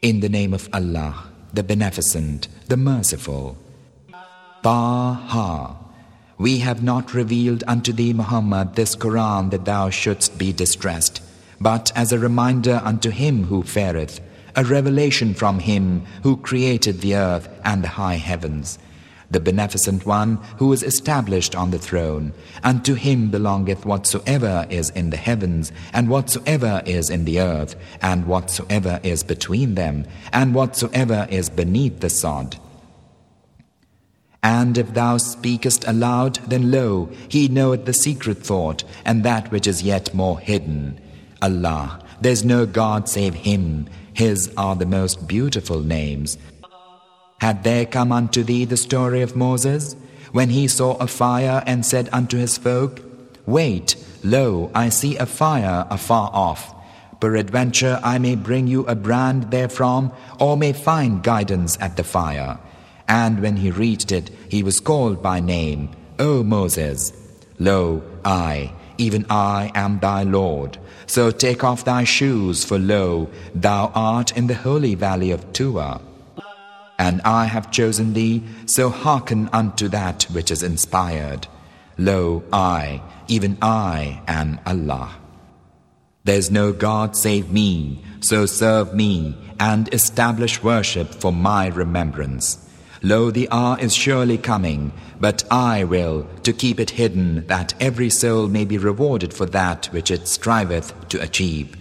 In the name of Allah, the Beneficent, the Merciful. Taha. We have not revealed unto thee, Muhammad, this Quran that thou shouldst be distressed, but as a reminder unto him who fareth, a revelation from him who created the earth and the high heavens the beneficent one who is established on the throne. And to him belongeth whatsoever is in the heavens, and whatsoever is in the earth, and whatsoever is between them, and whatsoever is beneath the sod. And if thou speakest aloud, then lo, he knoweth the secret thought, and that which is yet more hidden. Allah, there is no God save Him. His are the most beautiful names. Had there come unto thee the story of Moses, when he saw a fire and said unto his folk, Wait, lo, I see a fire afar off. Peradventure I may bring you a brand therefrom, or may find guidance at the fire. And when he reached it, he was called by name, O Moses. Lo, I, even I am thy Lord. So take off thy shoes, for lo, thou art in the holy valley of Tuwa. And I have chosen thee, so hearken unto that which is inspired. Lo, I, even I, am Allah. There's no God save me, so serve me, and establish worship for my remembrance. Lo, the hour is surely coming, but I will, to keep it hidden, that every soul may be rewarded for that which it striveth to achieve.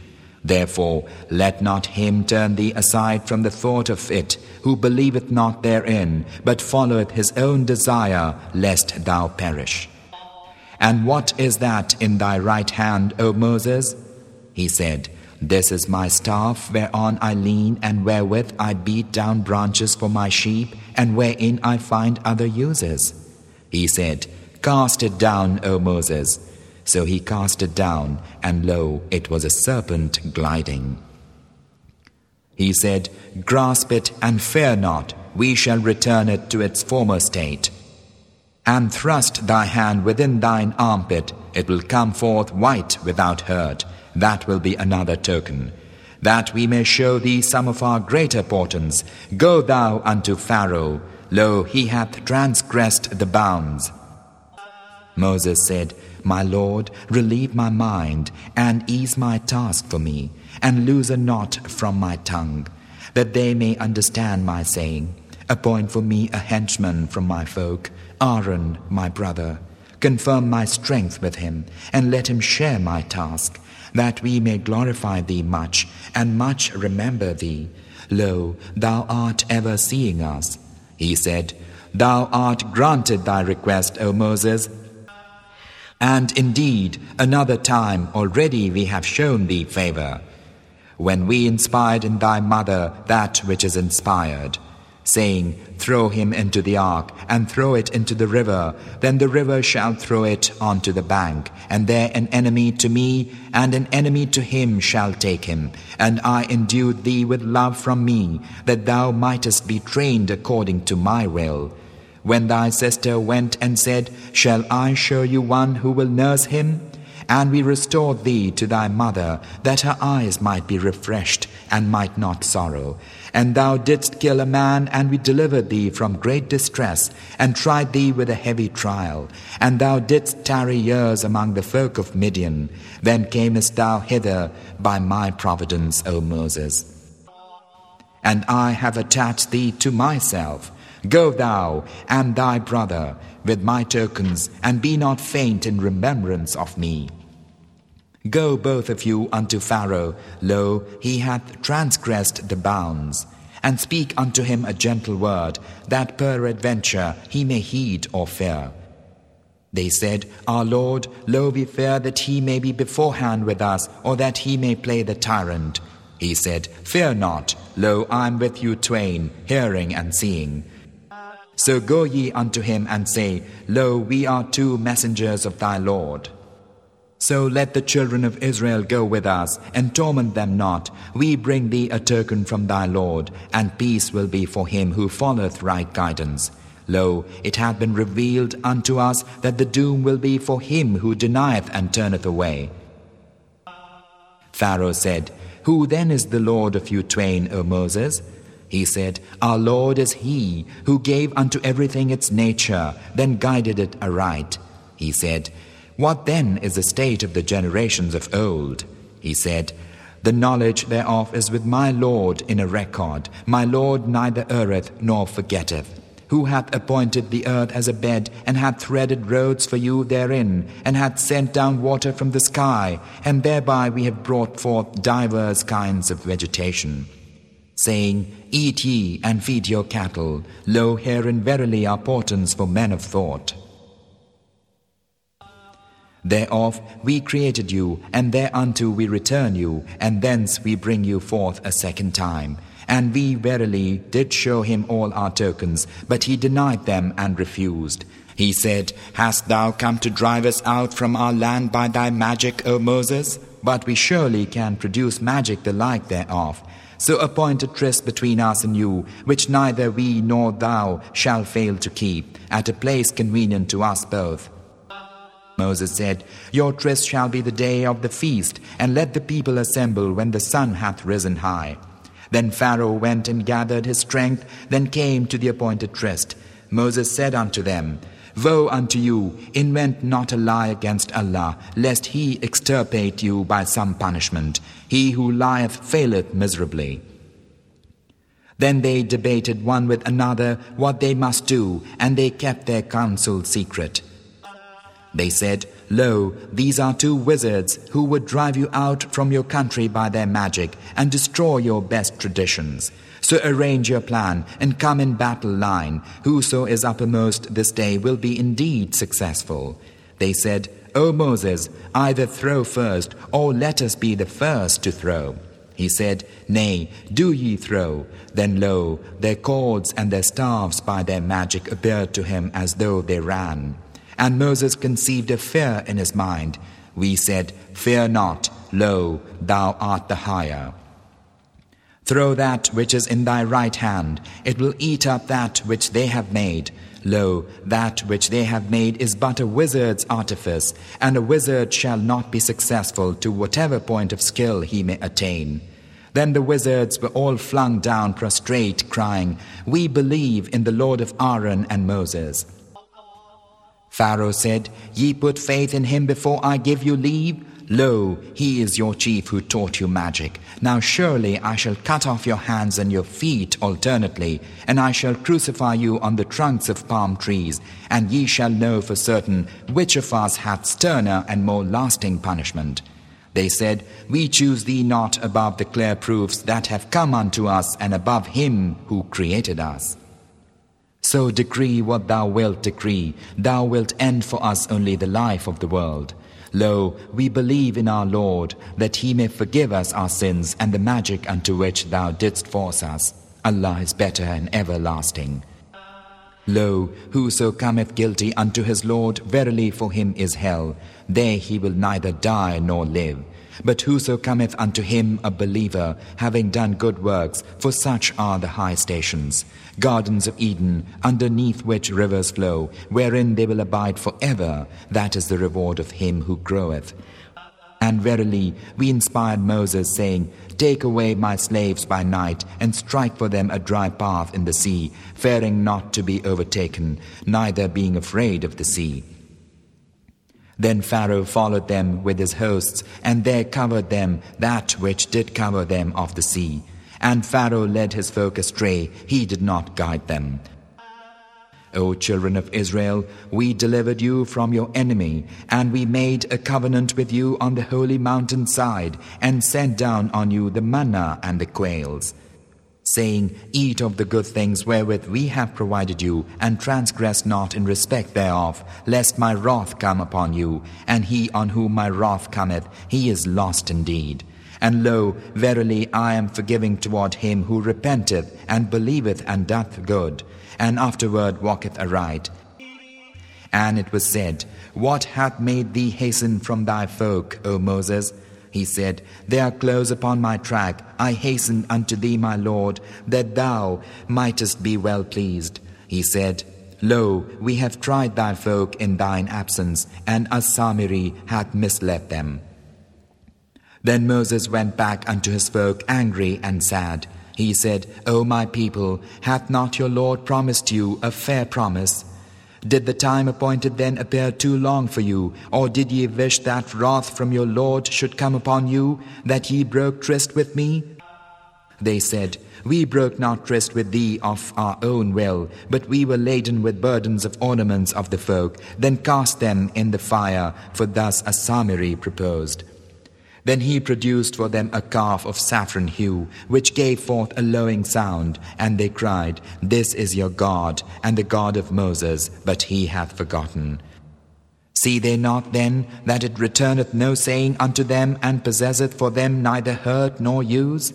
Therefore, let not him turn thee aside from the thought of it, who believeth not therein, but followeth his own desire, lest thou perish. And what is that in thy right hand, O Moses? He said, This is my staff whereon I lean, and wherewith I beat down branches for my sheep, and wherein I find other uses. He said, Cast it down, O Moses. So he cast it down, and lo, it was a serpent gliding. He said, Grasp it and fear not, we shall return it to its former state. And thrust thy hand within thine armpit, it will come forth white without hurt. That will be another token. That we may show thee some of our greater portents. Go thou unto Pharaoh. Lo, he hath transgressed the bounds. Moses said, my Lord, relieve my mind and ease my task for me, and loosen not from my tongue, that they may understand my saying. Appoint for me a henchman from my folk, Aaron, my brother. Confirm my strength with him, and let him share my task, that we may glorify thee much, and much remember thee. Lo, thou art ever seeing us. He said, Thou art granted thy request, O Moses, and indeed, another time already we have shown thee favor, when we inspired in thy mother that which is inspired, saying, Throw him into the ark, and throw it into the river, then the river shall throw it onto the bank, and there an enemy to me, and an enemy to him shall take him. And I endued thee with love from me, that thou mightest be trained according to my will. When thy sister went and said, Shall I show you one who will nurse him? And we restored thee to thy mother, that her eyes might be refreshed and might not sorrow. And thou didst kill a man, and we delivered thee from great distress, and tried thee with a heavy trial. And thou didst tarry years among the folk of Midian. Then camest thou hither by my providence, O Moses. And I have attached thee to myself Go thou and thy brother with my tokens, and be not faint in remembrance of me. Go both of you unto Pharaoh, lo, he hath transgressed the bounds. And speak unto him a gentle word, that peradventure he may heed or fear. They said, Our Lord, lo, we fear that he may be beforehand with us, or that he may play the tyrant. He said, Fear not, lo, I am with you twain, hearing and seeing. So go ye unto him and say, Lo, we are two messengers of thy Lord. So let the children of Israel go with us, and torment them not. We bring thee a token from thy Lord, and peace will be for him who followeth right guidance. Lo, it hath been revealed unto us that the doom will be for him who denieth and turneth away. Pharaoh said, Who then is the Lord of you twain, O Moses? He said, Our Lord is He who gave unto everything its nature, then guided it aright. He said, What then is the state of the generations of old? He said, The knowledge thereof is with my Lord in a record. My Lord neither erreth nor forgetteth. Who hath appointed the earth as a bed, and hath threaded roads for you therein, and hath sent down water from the sky, and thereby we have brought forth divers kinds of vegetation saying, Eat ye and feed your cattle. Lo, herein verily are portents for men of thought. Thereof we created you, and thereunto we return you, and thence we bring you forth a second time. And we verily did show him all our tokens, but he denied them and refused. He said, Hast thou come to drive us out from our land by thy magic, O Moses? But we surely can produce magic the like thereof. So appoint a tryst between us and you, which neither we nor thou shall fail to keep, at a place convenient to us both. Moses said, Your tryst shall be the day of the feast, and let the people assemble when the sun hath risen high. Then Pharaoh went and gathered his strength, then came to the appointed tryst. Moses said unto them, Woe unto you, invent not a lie against Allah, lest He extirpate you by some punishment. He who lieth faileth miserably. Then they debated one with another what they must do, and they kept their counsel secret. They said, Lo, these are two wizards who would drive you out from your country by their magic and destroy your best traditions. So arrange your plan and come in battle line. Whoso is uppermost this day will be indeed successful. They said, O Moses, either throw first, or let us be the first to throw. He said, Nay, do ye throw. Then lo, their cords and their staffs by their magic appeared to him as though they ran. And Moses conceived a fear in his mind. We said, Fear not, lo, thou art the higher. Throw that which is in thy right hand, it will eat up that which they have made. Lo, that which they have made is but a wizard's artifice, and a wizard shall not be successful to whatever point of skill he may attain. Then the wizards were all flung down prostrate, crying, We believe in the Lord of Aaron and Moses. Pharaoh said, Ye put faith in him before I give you leave? Lo, he is your chief who taught you magic. Now surely I shall cut off your hands and your feet alternately, and I shall crucify you on the trunks of palm trees, and ye shall know for certain which of us hath sterner and more lasting punishment. They said, We choose thee not above the clear proofs that have come unto us, and above him who created us. So decree what thou wilt decree, thou wilt end for us only the life of the world. Lo, we believe in our Lord, that He may forgive us our sins and the magic unto which Thou didst force us. Allah is better and everlasting. Lo, whoso cometh guilty unto his Lord, verily for him is hell. There he will neither die nor live. But whoso cometh unto him a believer, having done good works, for such are the high stations, gardens of Eden, underneath which rivers flow, wherein they will abide for ever. That is the reward of him who groweth. And verily, we inspired Moses, saying, Take away my slaves by night, and strike for them a dry path in the sea, fearing not to be overtaken, neither being afraid of the sea. Then Pharaoh followed them with his hosts, and there covered them that which did cover them of the sea. And Pharaoh led his folk astray, he did not guide them. O children of Israel, we delivered you from your enemy, and we made a covenant with you on the holy mountain side, and sent down on you the manna and the quails saying, Eat of the good things wherewith we have provided you, and transgress not in respect thereof, lest my wrath come upon you, and he on whom my wrath cometh, he is lost indeed. And lo, verily I am forgiving toward him who repenteth, and believeth, and doth good, and afterward walketh aright. And it was said, What hath made thee hasten from thy folk, O Moses? He said, They are close upon my track. I hasten unto thee, my Lord, that thou mightest be well pleased. He said, Lo, we have tried thy folk in thine absence, and As-Samiri hath misled them. Then Moses went back unto his folk angry and sad. He said, O my people, hath not your Lord promised you a fair promise? Did the time appointed then appear too long for you, or did ye wish that wrath from your Lord should come upon you, that ye broke tryst with me? They said, We broke not tryst with thee of our own will, but we were laden with burdens of ornaments of the folk, then cast them in the fire, for thus As-Samiri proposed. Then he produced for them a calf of saffron hue, which gave forth a lowing sound, and they cried, This is your God, and the God of Moses, but he hath forgotten. See they not then that it returneth no saying unto them, and possesseth for them neither hurt nor use?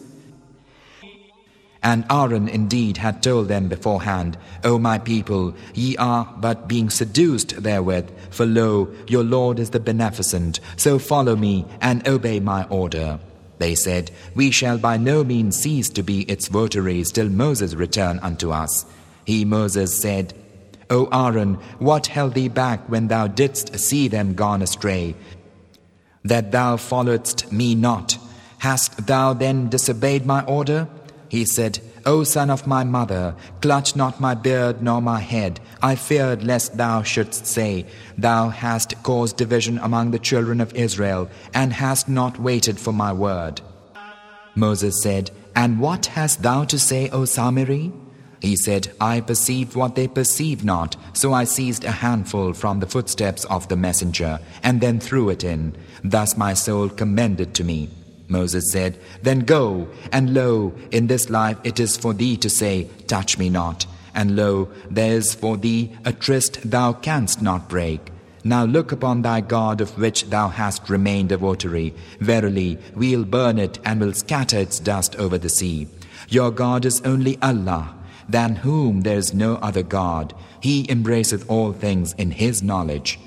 And Aaron indeed had told them beforehand, O my people, ye are but being seduced therewith, for lo, your Lord is the beneficent, so follow me and obey my order. They said, We shall by no means cease to be its votaries till Moses return unto us. He, Moses, said, O Aaron, what held thee back when thou didst see them gone astray? That thou followedst me not. Hast thou then disobeyed my order? He said, O son of my mother, clutch not my beard nor my head. I feared lest thou shouldst say, Thou hast caused division among the children of Israel, and hast not waited for my word. Moses said, And what hast thou to say, O Samiri? He said, I perceived what they perceived not, so I seized a handful from the footsteps of the messenger, and then threw it in. Thus my soul commended to me. Moses said, Then go, and lo, in this life it is for thee to say, Touch me not. And lo, there is for thee a tryst thou canst not break. Now look upon thy God of which thou hast remained a votary. Verily, we'll burn it and will scatter its dust over the sea. Your God is only Allah, than whom there is no other God. He embraceth all things in His knowledge.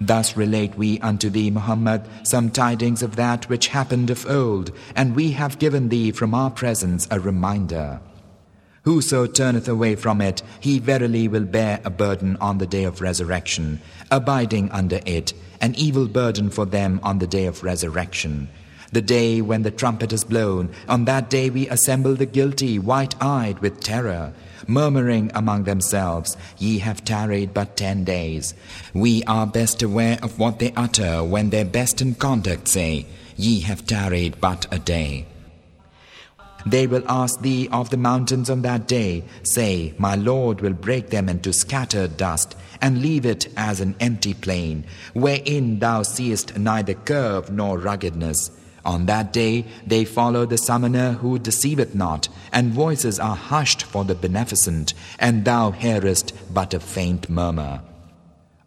Thus relate we unto thee, Muhammad, some tidings of that which happened of old, and we have given thee from our presence a reminder. Whoso turneth away from it, he verily will bear a burden on the day of resurrection, abiding under it, an evil burden for them on the day of resurrection. The day when the trumpet is blown, on that day we assemble the guilty, white eyed with terror murmuring among themselves, Ye have tarried but ten days. We are best aware of what they utter when their best in conduct say, Ye have tarried but a day. They will ask thee of the mountains on that day. Say, My Lord will break them into scattered dust and leave it as an empty plain, wherein thou seest neither curve nor ruggedness. On that day they follow the summoner who deceiveth not, and voices are hushed for the beneficent, and thou hearest but a faint murmur.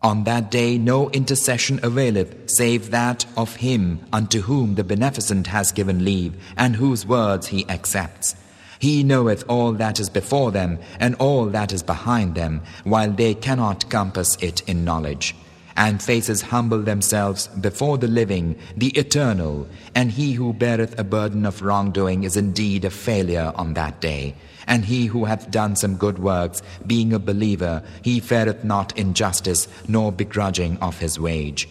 On that day no intercession availeth, save that of him unto whom the beneficent has given leave, and whose words he accepts. He knoweth all that is before them, and all that is behind them, while they cannot compass it in knowledge and faces humble themselves before the living, the eternal, and he who beareth a burden of wrongdoing is indeed a failure on that day. And he who hath done some good works, being a believer, he fareth not injustice nor begrudging of his wage.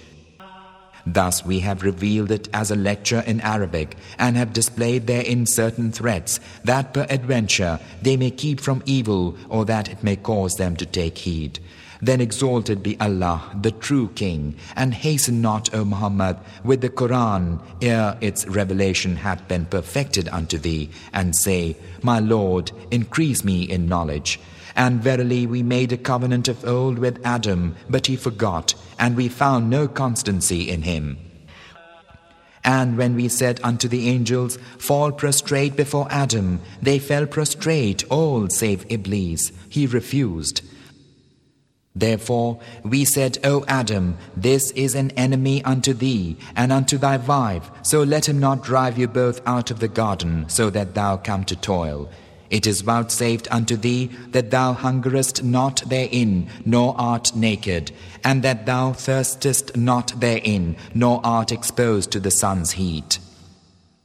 Thus we have revealed it as a lecture in Arabic and have displayed therein certain threats that peradventure they may keep from evil or that it may cause them to take heed. Then exalted be Allah, the true King, and hasten not, O Muhammad, with the Quran, ere its revelation hath been perfected unto thee, and say, My Lord, increase me in knowledge. And verily we made a covenant of old with Adam, but he forgot, and we found no constancy in him. And when we said unto the angels, Fall prostrate before Adam, they fell prostrate, all save Iblis. He refused. Therefore we said, O Adam, this is an enemy unto thee and unto thy wife, so let him not drive you both out of the garden, so that thou come to toil. It is vouchsafed unto thee that thou hungerest not therein, nor art naked, and that thou thirstest not therein, nor art exposed to the sun's heat.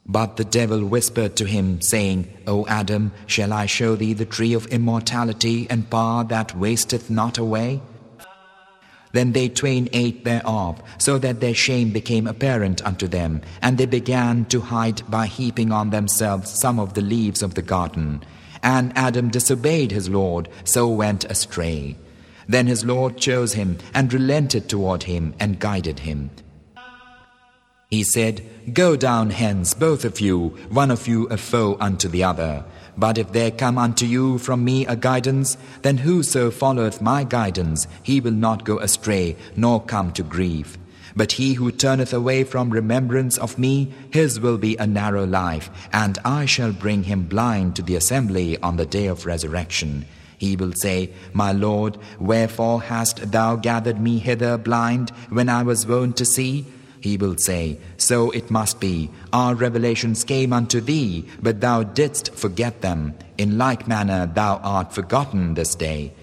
But the devil whispered to him, saying, O Adam, shall I show thee the tree of immortality and power that wasteth not away? Then they twain ate thereof, so that their shame became apparent unto them, and they began to hide by heaping on themselves some of the leaves of the garden. And Adam disobeyed his Lord, so went astray. Then his Lord chose him, and relented toward him, and guided him. He said, Go down hence, both of you, one of you a foe unto the other. But if there come unto you from me a guidance, then whoso followeth my guidance, he will not go astray, nor come to grief. But he who turneth away from remembrance of me, his will be a narrow life, and I shall bring him blind to the assembly on the day of resurrection. He will say, My Lord, wherefore hast thou gathered me hither blind, when I was wont to see? He will say, So it must be. Our revelations came unto thee, but thou didst forget them. In like manner thou art forgotten this day.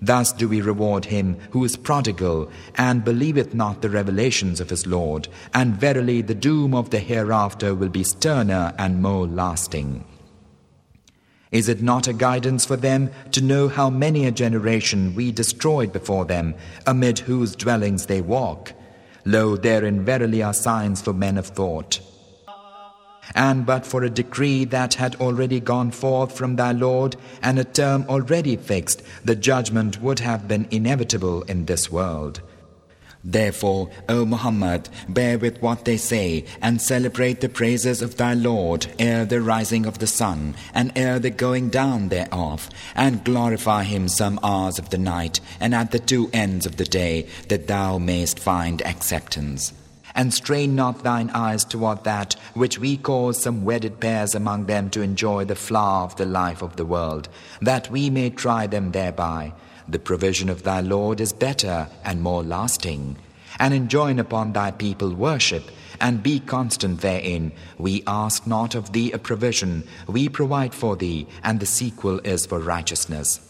Thus do we reward him who is prodigal and believeth not the revelations of his Lord, and verily the doom of the hereafter will be sterner and more lasting. Is it not a guidance for them to know how many a generation we destroyed before them, amid whose dwellings they walk? Lo, therein verily are signs for men of thought. And but for a decree that had already gone forth from thy Lord, and a term already fixed, the judgment would have been inevitable in this world. Therefore, O Muhammad, bear with what they say, and celebrate the praises of thy Lord ere the rising of the sun, and ere the going down thereof, and glorify him some hours of the night, and at the two ends of the day, that thou mayest find acceptance. And strain not thine eyes toward that which we cause some wedded pairs among them to enjoy the flower of the life of the world, that we may try them thereby. The provision of thy Lord is better and more lasting. And enjoin upon thy people worship, and be constant therein. We ask not of thee a provision, we provide for thee, and the sequel is for righteousness.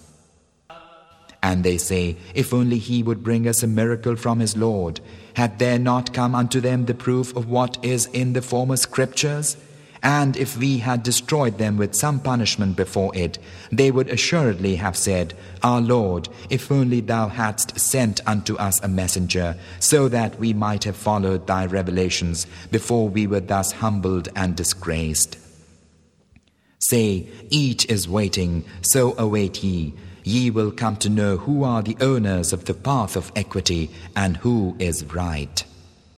And they say, If only he would bring us a miracle from his Lord, had there not come unto them the proof of what is in the former scriptures? And if we had destroyed them with some punishment before it, they would assuredly have said, Our Lord, if only thou hadst sent unto us a messenger, so that we might have followed thy revelations before we were thus humbled and disgraced. Say, each is waiting, so await ye. Ye will come to know who are the owners of the path of equity and who is right.